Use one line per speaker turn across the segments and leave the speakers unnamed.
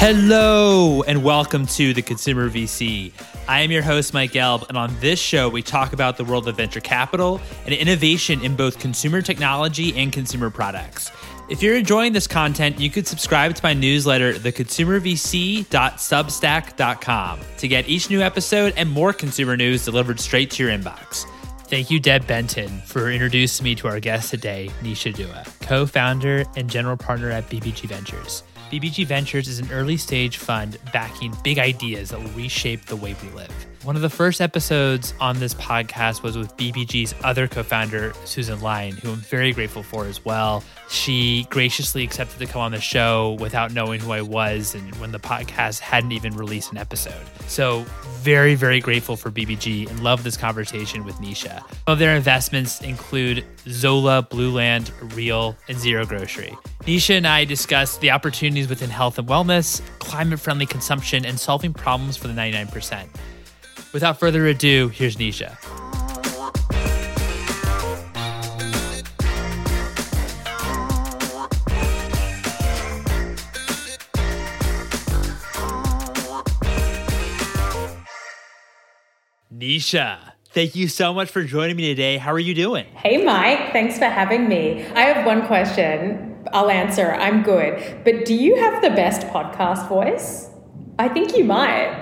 Hello, and welcome to the Consumer VC. I am your host, Mike Gelb, and on this show, we talk about the world of venture capital and innovation in both consumer technology and consumer products. If you're enjoying this content, you could subscribe to my newsletter, theconsumervc.substack.com, to get each new episode and more consumer news delivered straight to your inbox. Thank you, Deb Benton, for introducing me to our guest today, Nisha Dua, co founder and general partner at BBG Ventures. BBG Ventures is an early stage fund backing big ideas that will reshape the way we live. One of the first episodes on this podcast was with BBG's other co founder, Susan Lyne, who I'm very grateful for as well. She graciously accepted to come on the show without knowing who I was and when the podcast hadn't even released an episode. So, very, very grateful for BBG and love this conversation with Nisha. Some of their investments include Zola, Blueland, Real, and Zero Grocery. Nisha and I discussed the opportunities within health and wellness, climate friendly consumption, and solving problems for the 99%. Without further ado, here's Nisha. Nisha, thank you so much for joining me today. How are you doing?
Hey, Mike. Thanks for having me. I have one question. I'll answer. I'm good. But do you have the best podcast voice? I think you might.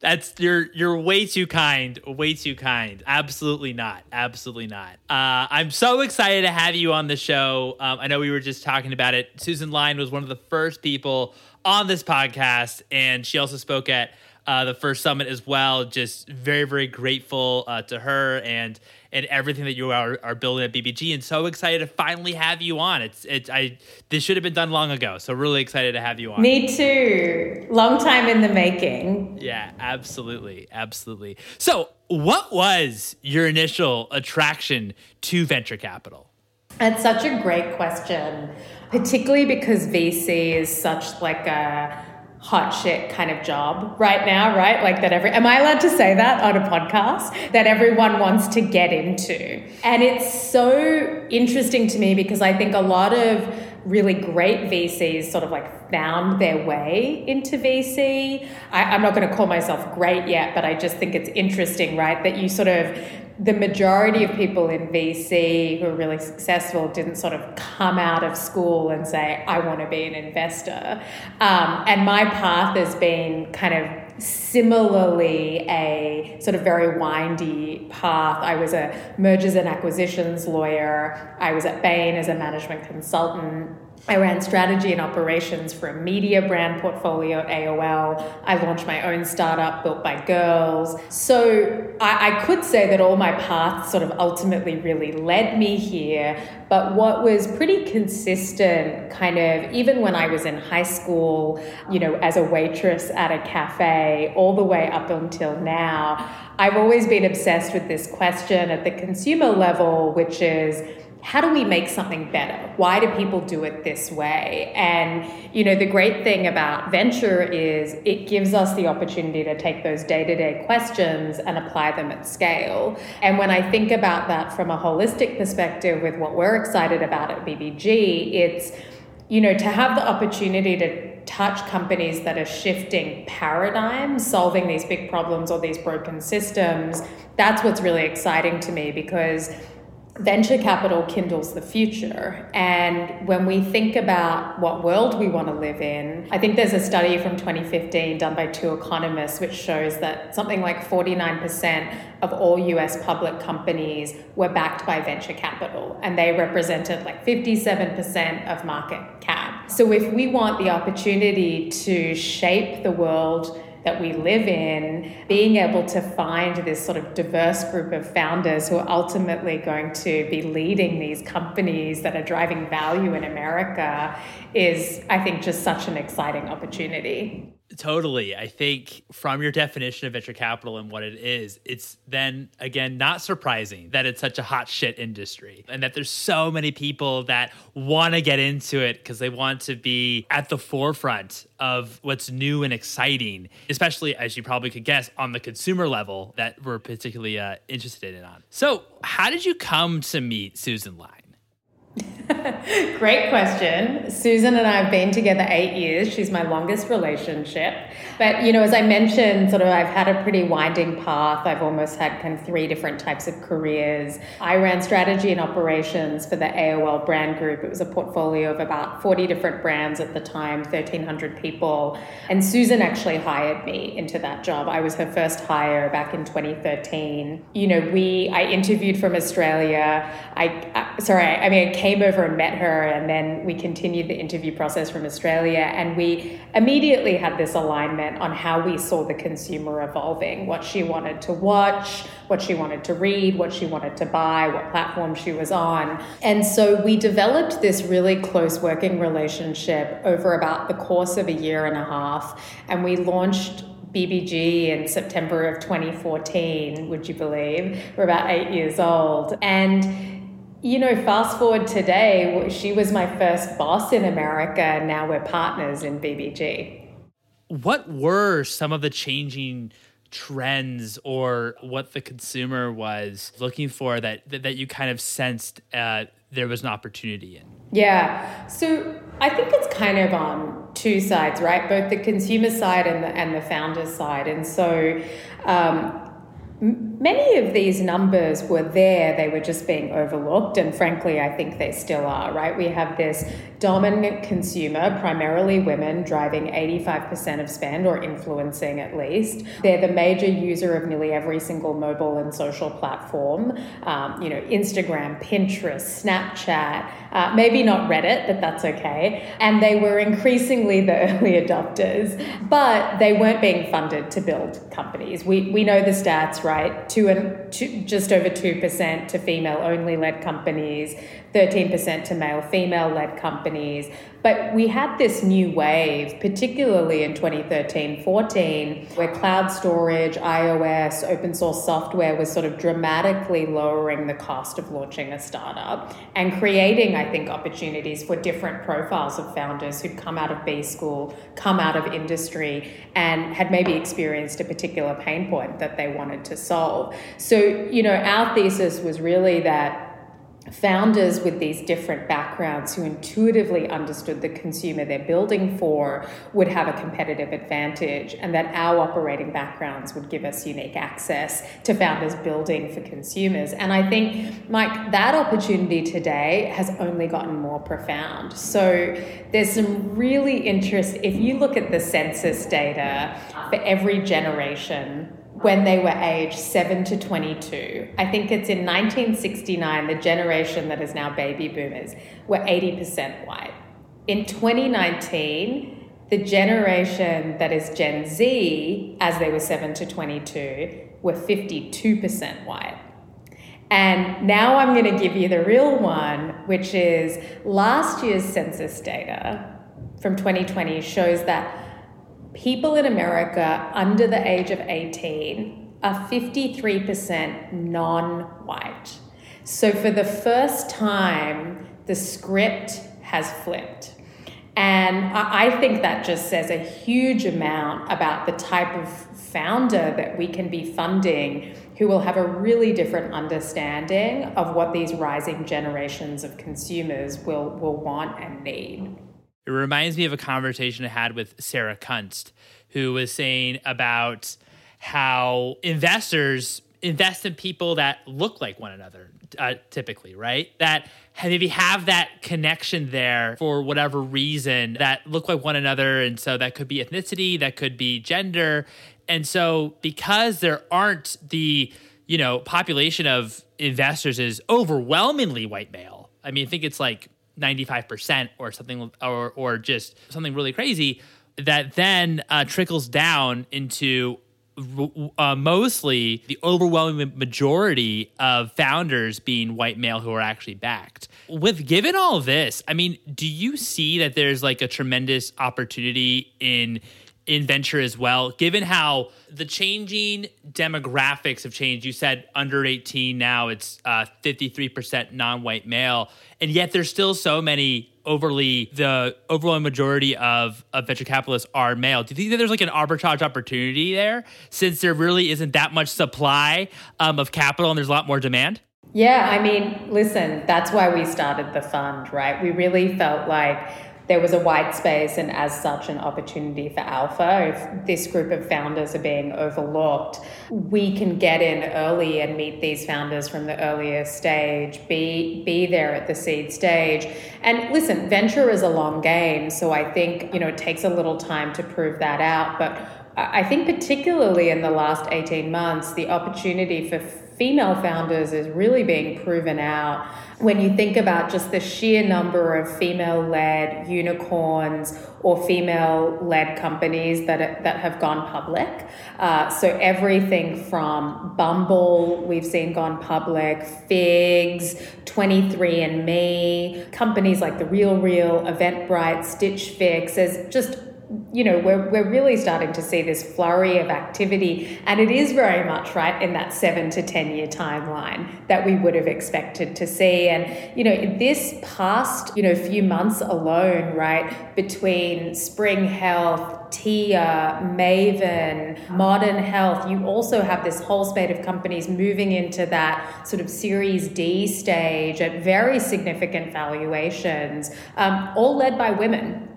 That's you're you're way too kind, way too kind. Absolutely not, absolutely not. Uh, I'm so excited to have you on the show. Um, I know we were just talking about it. Susan Lyne was one of the first people on this podcast, and she also spoke at uh, the first summit as well. Just very very grateful uh, to her and and everything that you are, are building at BBG, and so excited to finally have you on. It's it's I this should have been done long ago, so really excited to have you on.
Me too. Long time in the making.
Yeah, absolutely, absolutely. So, what was your initial attraction to venture capital?
That's such a great question, particularly because VC is such like a hot shit kind of job right now, right? Like that every, am I allowed to say that on a podcast? That everyone wants to get into. And it's so interesting to me because I think a lot of really great VCs sort of like found their way into VC. I, am not going to call myself great yet, but I just think it's interesting, right? That you sort of the majority of people in VC who are really successful didn't sort of come out of school and say, I want to be an investor. Um, and my path has been kind of similarly a sort of very windy path. I was a mergers and acquisitions lawyer, I was at Bain as a management consultant. I ran strategy and operations for a media brand portfolio at AOL. I launched my own startup built by girls. So I, I, could say that all my paths sort of ultimately really led me here. But what was pretty consistent, kind of, even when I was in high school, you know, as a waitress at a cafe, all the way up until now, I've always been obsessed with this question at the consumer level, which is, how do we make something better? Why do people do it this way? And, you know, the great thing about venture is it gives us the opportunity to take those day to day questions and apply them at scale. And when I think about that from a holistic perspective with what we're excited about at BBG, it's, you know, to have the opportunity to touch companies that are shifting paradigms, solving these big problems or these broken systems, that's what's really exciting to me because venture capital kindles the future. And when we think about what world we want to live in, I think there's a study from 2015 done by two economists which shows that something like 49% of all US public companies were backed by venture capital, and they represented like 57% of market cap. So if we want the opportunity to shape the world, that we live in, being able to find this sort of diverse group of founders who are ultimately going to be leading these companies that are driving value in America is, I think, just such an exciting opportunity.
Totally. I think from your definition of venture capital and what it is, it's then again not surprising that it's such a hot shit industry and that there's so many people that want to get into it because they want to be at the forefront of what's new and exciting, especially as you probably could guess on the consumer level that we're particularly uh, interested in on. So, how did you come to meet Susan Lyne?
Great question. Susan and I have been together eight years. She's my longest relationship. But, you know, as I mentioned, sort of I've had a pretty winding path. I've almost had kind of three different types of careers. I ran strategy and operations for the AOL brand group. It was a portfolio of about 40 different brands at the time, 1,300 people. And Susan actually hired me into that job. I was her first hire back in 2013. You know, we, I interviewed from Australia. I, uh, sorry, I mean, I came over and met her, and then we continued the interview process from Australia. And we immediately had this alignment on how we saw the consumer evolving, what she wanted to watch, what she wanted to read, what she wanted to buy, what platform she was on. And so we developed this really close working relationship over about the course of a year and a half. And we launched BBG in September of 2014, would you believe? We're about eight years old. And you know, fast forward today, she was my first boss in America. Now we're partners in BBG.
What were some of the changing trends or what the consumer was looking for that that, you kind of sensed uh, there was an opportunity in?
Yeah. So I think it's kind of on two sides, right? Both the consumer side and the and the founder side. And so um, Many of these numbers were there, they were just being overlooked, and frankly, I think they still are, right? We have this dominant consumer, primarily women, driving 85% of spend or influencing at least. They're the major user of nearly every single mobile and social platform, um, you know, Instagram, Pinterest, Snapchat, uh, maybe not Reddit, but that's okay. And they were increasingly the early adopters, but they weren't being funded to build companies. We, we know the stats, right? Two and two, just over 2% to female only led companies, 13% to male female led companies. But we had this new wave, particularly in 2013 14, where cloud storage, iOS, open source software was sort of dramatically lowering the cost of launching a startup and creating, I think, opportunities for different profiles of founders who'd come out of B school, come out of industry, and had maybe experienced a particular pain point that they wanted to solve. So, you know, our thesis was really that founders with these different backgrounds who intuitively understood the consumer they're building for would have a competitive advantage, and that our operating backgrounds would give us unique access to founders building for consumers. And I think, Mike, that opportunity today has only gotten more profound. So there's some really interest. If you look at the census data for every generation, when they were aged 7 to 22. I think it's in 1969, the generation that is now baby boomers were 80% white. In 2019, the generation that is Gen Z, as they were 7 to 22, were 52% white. And now I'm going to give you the real one, which is last year's census data from 2020 shows that people in America under the age of 18 are 53% non white. So, for the first time, the script has flipped. And I think that just says a huge amount about the type of founder that we can be funding who will have a really different understanding of what these rising generations of consumers will, will want and need.
It reminds me of a conversation I had with Sarah Kunst, who was saying about how investors invest in people that look like one another, uh, typically, right? That maybe have that connection there for whatever reason that look like one another. And so that could be ethnicity, that could be gender. And so because there aren't the, you know, population of investors is overwhelmingly white male. I mean, I think it's like 95% or something or or just something really crazy that then uh, trickles down into uh, mostly the overwhelming majority of founders being white male who are actually backed. With given all this, I mean, do you see that there's like a tremendous opportunity in in venture as well, given how the changing demographics have changed. You said under 18 now it's uh, 53% non white male, and yet there's still so many overly, the overwhelming majority of, of venture capitalists are male. Do you think that there's like an arbitrage opportunity there since there really isn't that much supply um, of capital and there's a lot more demand?
Yeah, I mean, listen, that's why we started the fund, right? We really felt like there was a white space and as such an opportunity for alpha. If this group of founders are being overlooked, we can get in early and meet these founders from the earlier stage, be be there at the seed stage. And listen, venture is a long game, so I think, you know, it takes a little time to prove that out, but I think particularly in the last 18 months, the opportunity for female founders is really being proven out when you think about just the sheer number of female led unicorns or female led companies that, that have gone public. Uh, so, everything from Bumble, we've seen gone public, Figs, 23andMe, companies like The Real Real, Eventbrite, Stitch Fix, there's just you know, we're, we're really starting to see this flurry of activity. And it is very much right in that seven to 10 year timeline that we would have expected to see. And, you know, this past, you know, few months alone, right, between Spring Health, Tia, Maven, Modern Health, you also have this whole spate of companies moving into that sort of Series D stage at very significant valuations, um, all led by women.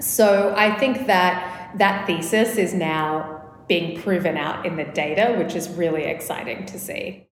So I think that that thesis is now being proven out in the data, which is really exciting to see.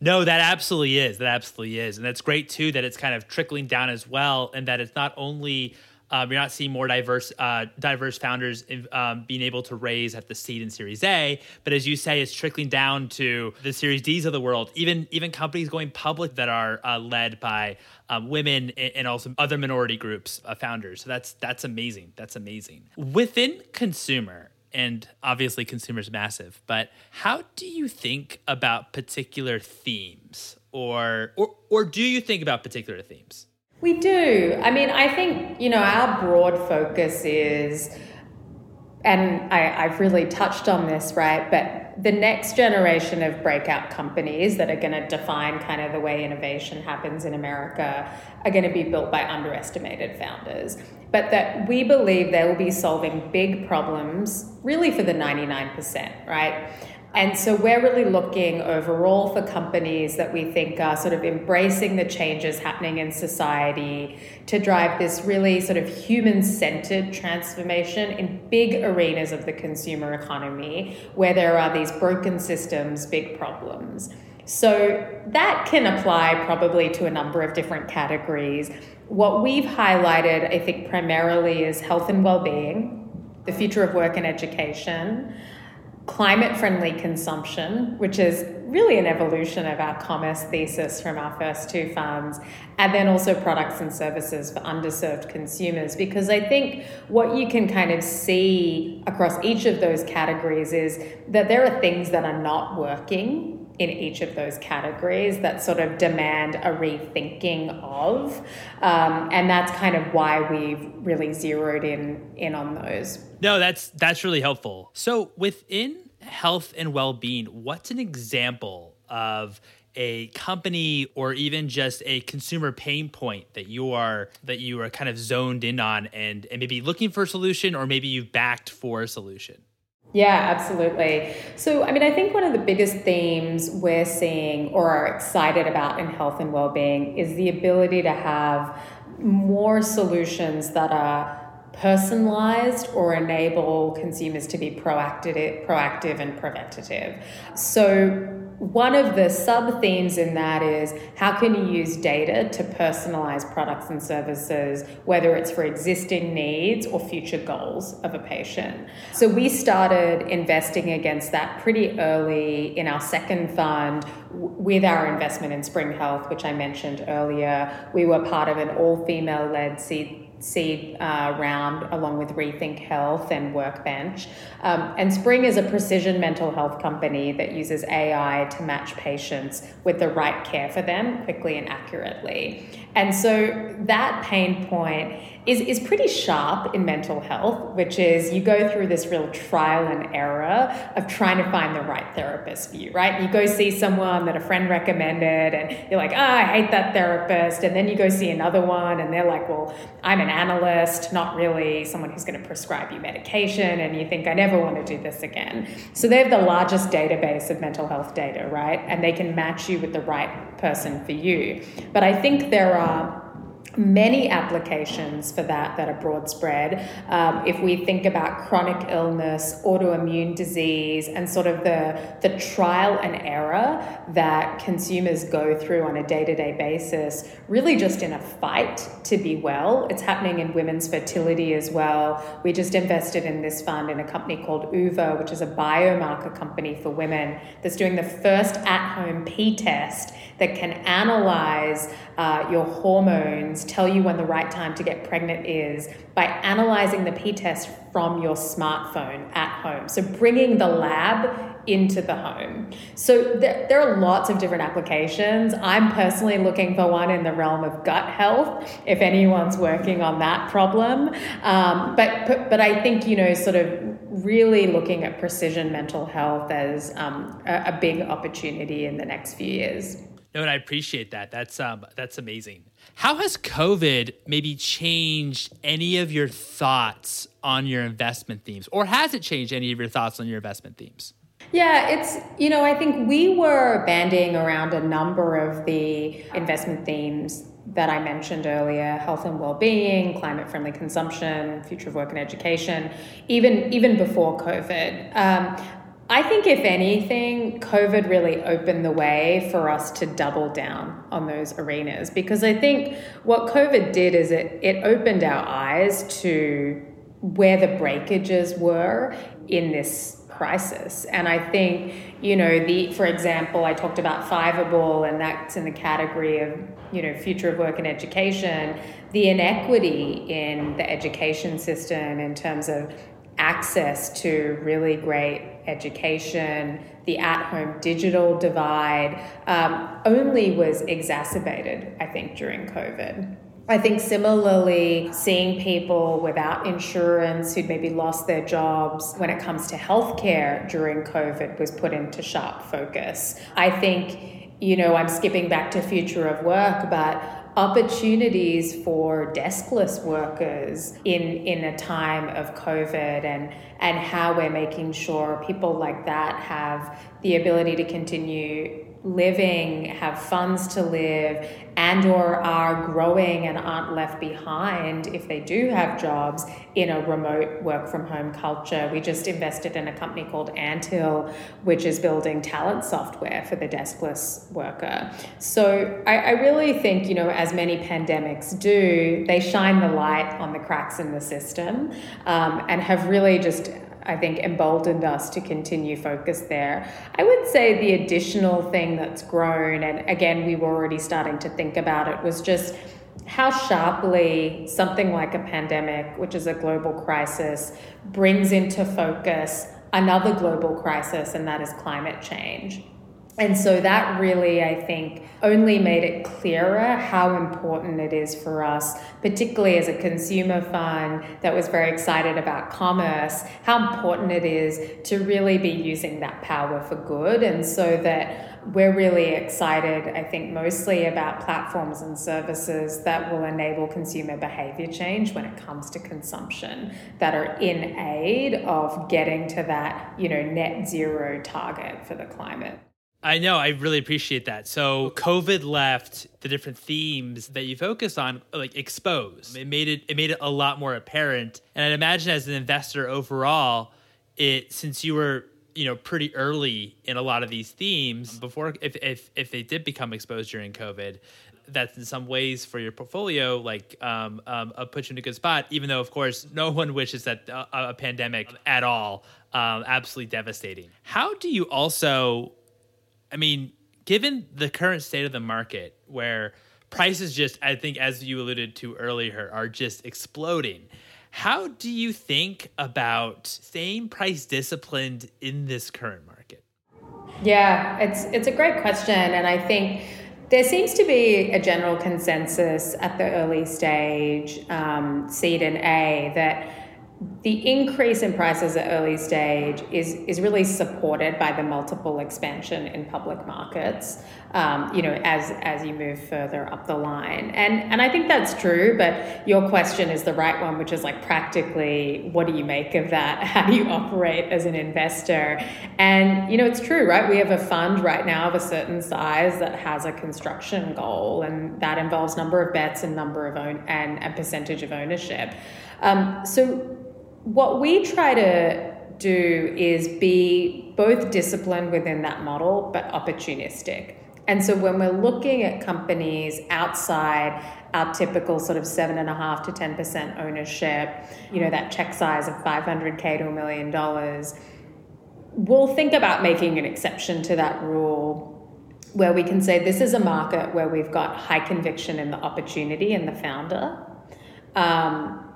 No, that absolutely is. That absolutely is. And that's great too that it's kind of trickling down as well and that it's not only um, you're not seeing more diverse uh, diverse founders um, being able to raise at the seed and Series A, but as you say, it's trickling down to the Series Ds of the world. Even even companies going public that are uh, led by um, women and also other minority groups of founders. So that's that's amazing. That's amazing. Within consumer, and obviously consumer's massive, but how do you think about particular themes, or or or do you think about particular themes?
We do. I mean, I think, you know, our broad focus is, and I, I've really touched on this, right? But the next generation of breakout companies that are going to define kind of the way innovation happens in America are going to be built by underestimated founders. But that we believe they will be solving big problems really for the 99%, right? And so we're really looking overall for companies that we think are sort of embracing the changes happening in society to drive this really sort of human centered transformation in big arenas of the consumer economy where there are these broken systems, big problems. So that can apply probably to a number of different categories. What we've highlighted, I think, primarily is health and well being, the future of work and education climate friendly consumption, which is really an evolution of our commerce thesis from our first two funds, and then also products and services for underserved consumers. Because I think what you can kind of see across each of those categories is that there are things that are not working in each of those categories that sort of demand a rethinking of. Um, and that's kind of why we've really zeroed in in on those.
No, that's that's really helpful. So within health and well-being, what's an example of a company or even just a consumer pain point that you are that you are kind of zoned in on and, and maybe looking for a solution or maybe you've backed for a solution?
Yeah, absolutely. So, I mean, I think one of the biggest themes we're seeing or are excited about in health and well-being is the ability to have more solutions that are personalized or enable consumers to be proactive, proactive and preventative. So one of the sub themes in that is how can you use data to personalize products and services, whether it's for existing needs or future goals of a patient. So we started investing against that pretty early in our second fund with our investment in Spring Health, which I mentioned earlier. We were part of an all female led seed seed uh, round along with Rethink Health and Workbench. Um, and Spring is a precision mental health company that uses AI to match patients with the right care for them quickly and accurately. And so that pain point is, is pretty sharp in mental health, which is you go through this real trial and error of trying to find the right therapist for you, right? You go see someone that a friend recommended, and you're like, oh, I hate that therapist. And then you go see another one, and they're like, well, I'm an analyst, not really someone who's going to prescribe you medication. And you think, I never want to do this again. So they have the largest database of mental health data, right? And they can match you with the right person for you. But I think there are many applications for that that are broad spread. Um, if we think about chronic illness, autoimmune disease, and sort of the, the trial and error that consumers go through on a day to day basis, really just in a fight to be well. It's happening in women's fertility as well. We just invested in this fund in a company called Oova, which is a biomarker company for women that's doing the first at home P test that can analyze uh, your hormones, tell you when the right time to get pregnant is by analyzing the P test from your smartphone at home. So bringing the lab into the home. So there, there are lots of different applications. I'm personally looking for one in the realm of gut health, if anyone's working on that problem. Um, but, but, but I think, you know, sort of really looking at precision mental health as um, a, a big opportunity in the next few years.
No, and I appreciate that. That's um that's amazing. How has COVID maybe changed any of your thoughts on your investment themes, or has it changed any of your thoughts on your investment themes?
Yeah, it's, you know, I think we were banding around a number of the investment themes that I mentioned earlier health and well being, climate friendly consumption, future of work and education, even, even before COVID. Um, I think, if anything, COVID really opened the way for us to double down on those arenas because I think what COVID did is it, it opened our eyes to where the breakages were in this crisis. And I think, you know, the for example, I talked about Fiveable and that's in the category of, you know, future of work and education, the inequity in the education system in terms of access to really great education, the at home digital divide, um, only was exacerbated, I think, during COVID. I think similarly, seeing people without insurance who'd maybe lost their jobs when it comes to healthcare during COVID was put into sharp focus. I think, you know, I'm skipping back to future of work, but opportunities for deskless workers in in a time of covid and and how we're making sure people like that have the ability to continue living have funds to live and or are growing and aren't left behind if they do have jobs in a remote work from home culture. We just invested in a company called anthill which is building talent software for the deskless worker. So I, I really think you know as many pandemics do they shine the light on the cracks in the system um, and have really just I think, emboldened us to continue focus there. I would say the additional thing that's grown, and again, we were already starting to think about it, was just how sharply something like a pandemic, which is a global crisis, brings into focus another global crisis, and that is climate change. And so that really, I think, only made it clearer how important it is for us, particularly as a consumer fund that was very excited about commerce, how important it is to really be using that power for good. And so that we're really excited, I think, mostly about platforms and services that will enable consumer behavior change when it comes to consumption that are in aid of getting to that, you know, net zero target for the climate.
I know. I really appreciate that. So COVID left the different themes that you focus on like exposed. It made it it made it a lot more apparent. And I'd imagine as an investor overall, it since you were you know pretty early in a lot of these themes before if if if they did become exposed during COVID, that's in some ways for your portfolio like um, um uh, put you in a good spot. Even though of course no one wishes that a, a pandemic at all. Um, absolutely devastating. How do you also I mean, given the current state of the market where prices just, I think, as you alluded to earlier, are just exploding. How do you think about staying price disciplined in this current market?
Yeah, it's it's a great question, and I think there seems to be a general consensus at the early stage, um, seed and A, that the increase in prices at early stage is is really supported by the multiple expansion in public markets. Um, you know, as as you move further up the line, and and I think that's true. But your question is the right one, which is like practically, what do you make of that? How do you operate as an investor? And you know, it's true, right? We have a fund right now of a certain size that has a construction goal, and that involves number of bets and number of own and a percentage of ownership. Um, so what we try to do is be both disciplined within that model but opportunistic. And so when we're looking at companies outside our typical sort of seven and a half to ten percent ownership, you know, that check size of five hundred K to a million dollars, we'll think about making an exception to that rule where we can say this is a market where we've got high conviction in the opportunity and the founder. Um,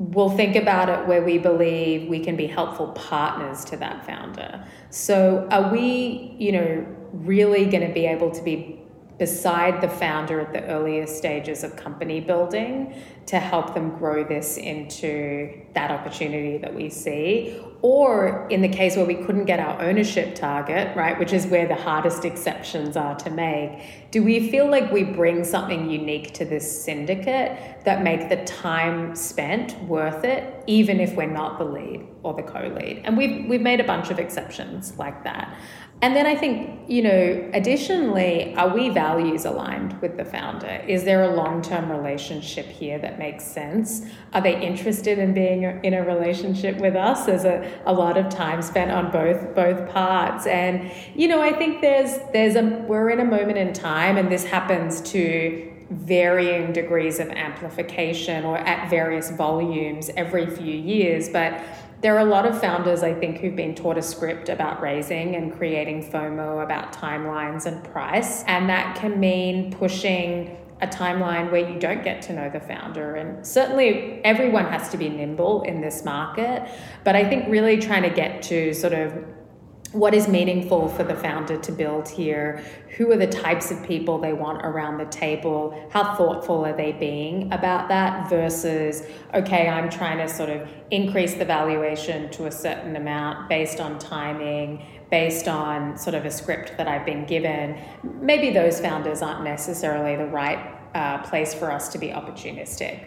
we'll think about it where we believe we can be helpful partners to that founder. So, are we, you know, really going to be able to be beside the founder at the earliest stages of company building to help them grow this into that opportunity that we see. Or in the case where we couldn't get our ownership target, right, which is where the hardest exceptions are to make, do we feel like we bring something unique to this syndicate that make the time spent worth it, even if we're not the lead or the co-lead? And we've we've made a bunch of exceptions like that. And then I think, you know, additionally, are we values aligned with the founder? Is there a long term relationship here that makes sense? Are they interested in being in a relationship with us? There's a, a lot of time spent on both both parts. And, you know, I think there's there's a we're in a moment in time and this happens to varying degrees of amplification or at various volumes every few years. But there are a lot of founders, I think, who've been taught a script about raising and creating FOMO about timelines and price. And that can mean pushing a timeline where you don't get to know the founder. And certainly everyone has to be nimble in this market. But I think really trying to get to sort of what is meaningful for the founder to build here? Who are the types of people they want around the table? How thoughtful are they being about that versus, okay, I'm trying to sort of increase the valuation to a certain amount based on timing, based on sort of a script that I've been given. Maybe those founders aren't necessarily the right uh, place for us to be opportunistic.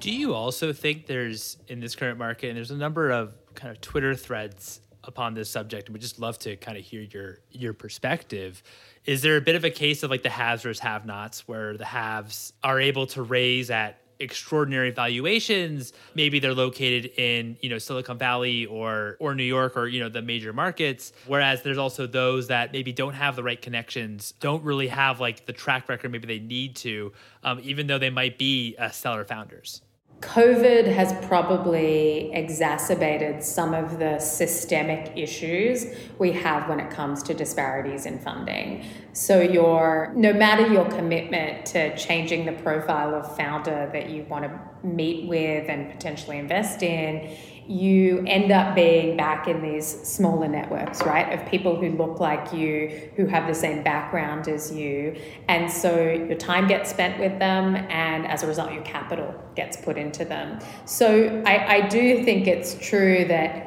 Do you also think there's in this current market, and there's a number of kind of Twitter threads upon this subject, and would just love to kind of hear your your perspective. Is there a bit of a case of like the haves versus have-nots, where the haves are able to raise at extraordinary valuations maybe they're located in you know silicon valley or or new york or you know the major markets whereas there's also those that maybe don't have the right connections don't really have like the track record maybe they need to um, even though they might be uh, stellar founders
COVID has probably exacerbated some of the systemic issues we have when it comes to disparities in funding. So your no matter your commitment to changing the profile of founder that you want to meet with and potentially invest in, you end up being back in these smaller networks, right? Of people who look like you, who have the same background as you. And so your time gets spent with them, and as a result, your capital gets put into them. So I, I do think it's true that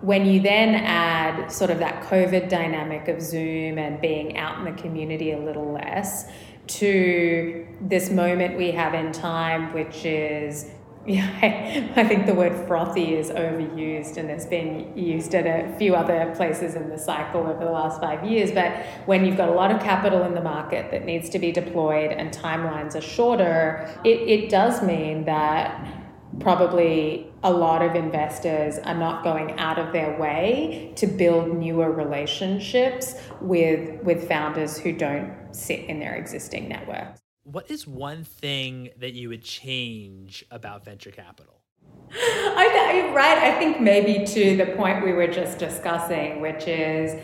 when you then add sort of that COVID dynamic of Zoom and being out in the community a little less to this moment we have in time, which is yeah, I think the word frothy is overused and it's been used at a few other places in the cycle over the last five years. But when you've got a lot of capital in the market that needs to be deployed and timelines are shorter, it, it does mean that probably a lot of investors are not going out of their way to build newer relationships with with founders who don't sit in their existing networks
what is one thing that you would change about venture capital?
I, right. I think maybe to the point we were just discussing, which is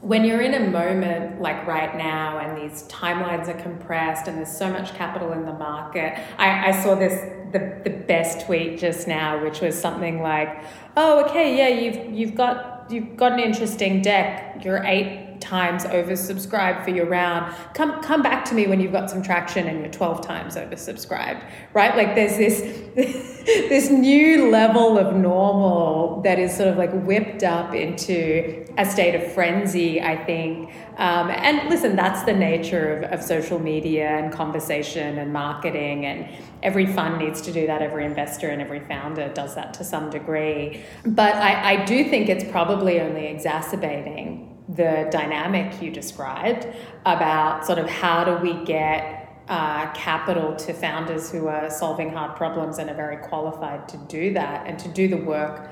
when you're in a moment like right now and these timelines are compressed and there's so much capital in the market. I, I saw this the, the best tweet just now, which was something like, "Oh, okay, yeah, you've you've got you've got an interesting deck. You're eight times oversubscribed for your round. Come come back to me when you've got some traction and you're 12 times oversubscribed, right? Like there's this this new level of normal that is sort of like whipped up into a state of frenzy, I think. Um, and listen, that's the nature of, of social media and conversation and marketing. And every fund needs to do that, every investor and every founder does that to some degree. But I, I do think it's probably only exacerbating the dynamic you described about sort of how do we get uh, capital to founders who are solving hard problems and are very qualified to do that and to do the work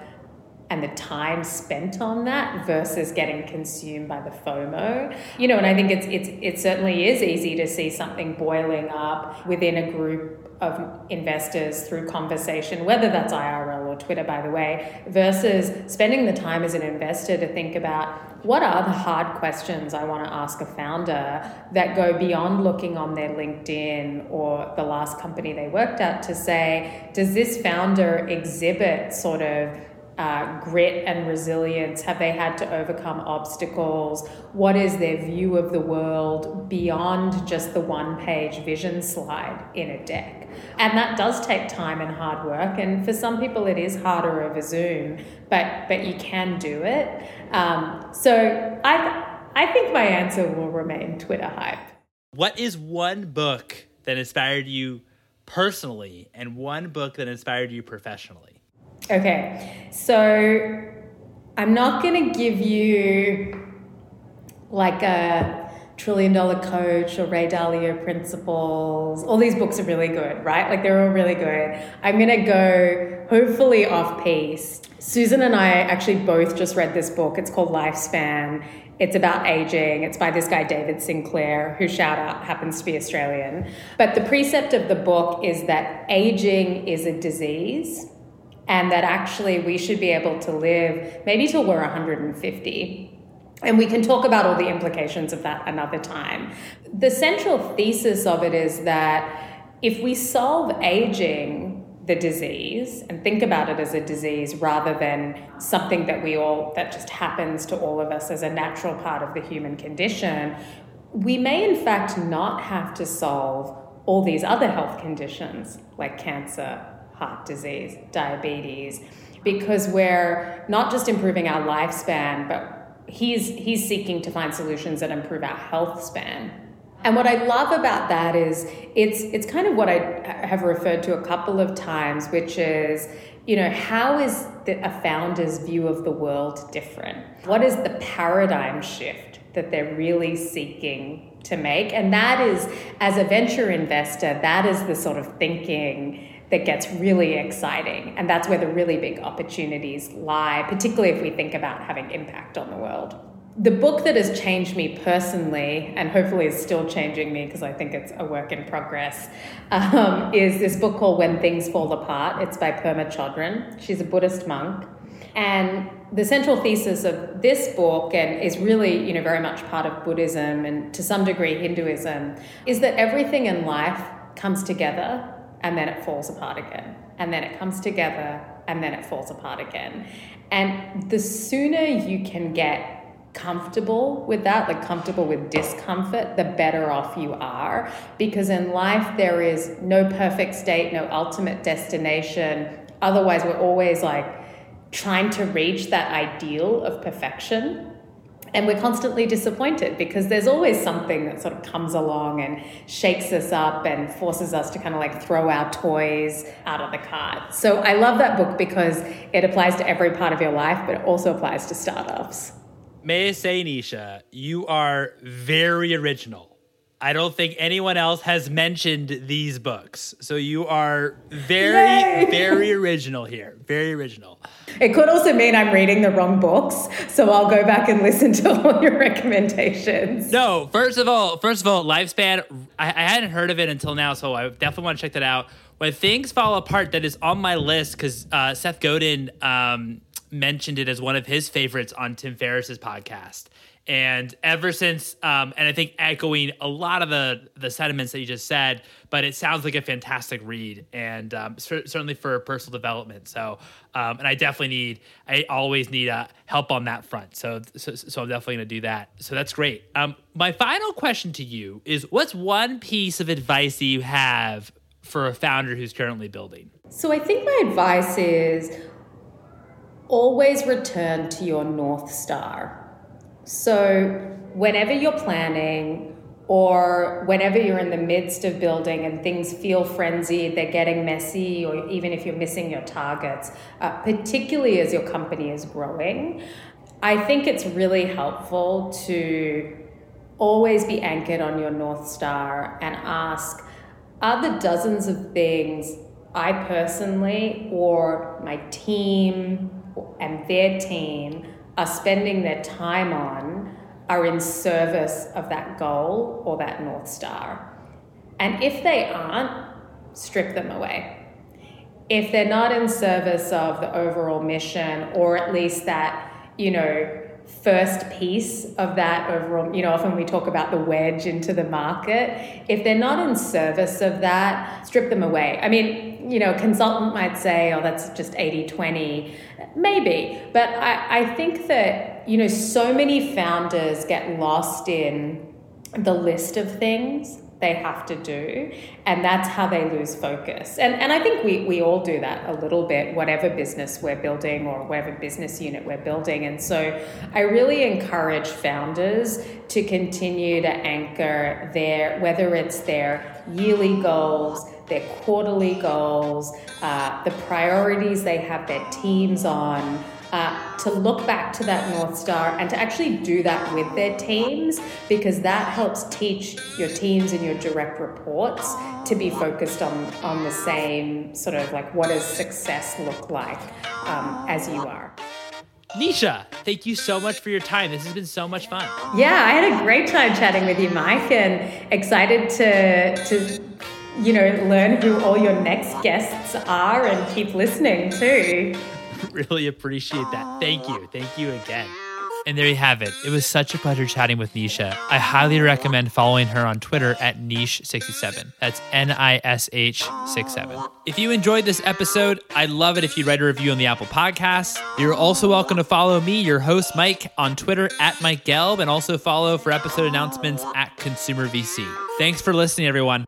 and the time spent on that versus getting consumed by the FOMO. You know, and I think it's it's it certainly is easy to see something boiling up within a group of investors through conversation, whether that's IRL Twitter, by the way, versus spending the time as an investor to think about what are the hard questions I want to ask a founder that go beyond looking on their LinkedIn or the last company they worked at to say, does this founder exhibit sort of uh, grit and resilience? Have they had to overcome obstacles? What is their view of the world beyond just the one page vision slide in a deck? And that does take time and hard work. And for some people, it is harder over Zoom, but, but you can do it. Um, so I, I think my answer will remain Twitter hype.
What is one book that inspired you personally and one book that inspired you professionally?
Okay, so I'm not going to give you like a trillion dollar coach or Ray Dalio principles. All these books are really good, right? Like they're all really good. I'm going to go hopefully off piece. Susan and I actually both just read this book. It's called Lifespan. It's about aging. It's by this guy, David Sinclair, who, shout out, happens to be Australian. But the precept of the book is that aging is a disease and that actually we should be able to live maybe till we're 150. And we can talk about all the implications of that another time. The central thesis of it is that if we solve aging, the disease and think about it as a disease rather than something that we all that just happens to all of us as a natural part of the human condition we may in fact not have to solve all these other health conditions like cancer heart disease, diabetes, because we're not just improving our lifespan, but he's he's seeking to find solutions that improve our health span. And what I love about that is it's it's kind of what I have referred to a couple of times, which is you know how is the, a founder's view of the world different? What is the paradigm shift that they're really seeking to make? And that is, as a venture investor, that is the sort of thinking that gets really exciting. And that's where the really big opportunities lie, particularly if we think about having impact on the world. The book that has changed me personally, and hopefully is still changing me because I think it's a work in progress, um, is this book called When Things Fall Apart. It's by Pema Chodron. She's a Buddhist monk. And the central thesis of this book, and is really, you know, very much part of Buddhism and to some degree Hinduism, is that everything in life comes together and then it falls apart again. And then it comes together and then it falls apart again. And the sooner you can get comfortable with that, like comfortable with discomfort, the better off you are. Because in life, there is no perfect state, no ultimate destination. Otherwise, we're always like trying to reach that ideal of perfection and we're constantly disappointed because there's always something that sort of comes along and shakes us up and forces us to kind of like throw our toys out of the cart. So I love that book because it applies to every part of your life, but it also applies to startups.
May I say, Nisha, you are very original. I don't think anyone else has mentioned these books. So you are very, Yay! very original here. Very original.
It could also mean I'm reading the wrong books. So I'll go back and listen to all your recommendations.
No, first of all, first of all, Lifespan, I, I hadn't heard of it until now. So I definitely want to check that out. When things fall apart, that is on my list because uh, Seth Godin um, mentioned it as one of his favorites on Tim Ferriss's podcast. And ever since, um, and I think echoing a lot of the the sentiments that you just said, but it sounds like a fantastic read, and um, cer- certainly for personal development. So, um, and I definitely need, I always need uh, help on that front. So, so, so I'm definitely going to do that. So that's great. Um, my final question to you is, what's one piece of advice that you have for a founder who's currently building?
So I think my advice is always return to your North Star. So whenever you're planning, or whenever you're in the midst of building and things feel frenzied, they're getting messy, or even if you're missing your targets, uh, particularly as your company is growing, I think it's really helpful to always be anchored on your North Star and ask are the dozens of things I personally or my team and their team are spending their time on are in service of that goal or that North Star. And if they aren't, strip them away. If they're not in service of the overall mission or at least that, you know, first piece of that overall, you know, often we talk about the wedge into the market. If they're not in service of that, strip them away. I mean, you know, a consultant might say, oh, that's just 80 20. Maybe. But I, I think that, you know, so many founders get lost in the list of things they have to do and that's how they lose focus. And and i think we we all do that a little bit whatever business we're building or whatever business unit we're building. And so i really encourage founders to continue to anchor their whether it's their yearly goals their quarterly goals uh, the priorities they have their teams on uh, to look back to that North Star and to actually do that with their teams because that helps teach your teams and your direct reports to be focused on, on the same sort of like what does success look like um, as you are.
Nisha, thank you so much for your time. This has been so much fun.
Yeah, I had a great time chatting with you, Mike, and excited to to you know learn who all your next guests are and keep listening too.
really appreciate that. Thank you. Thank you again. And there you have it. It was such a pleasure chatting with Nisha. I highly recommend following her on Twitter at Nish67. That's N I S H 67. If you enjoyed this episode, I'd love it if you'd write a review on the Apple Podcasts. You're also welcome to follow me, your host, Mike, on Twitter at Mike Gelb, and also follow for episode announcements at Consumer VC. Thanks for listening, everyone.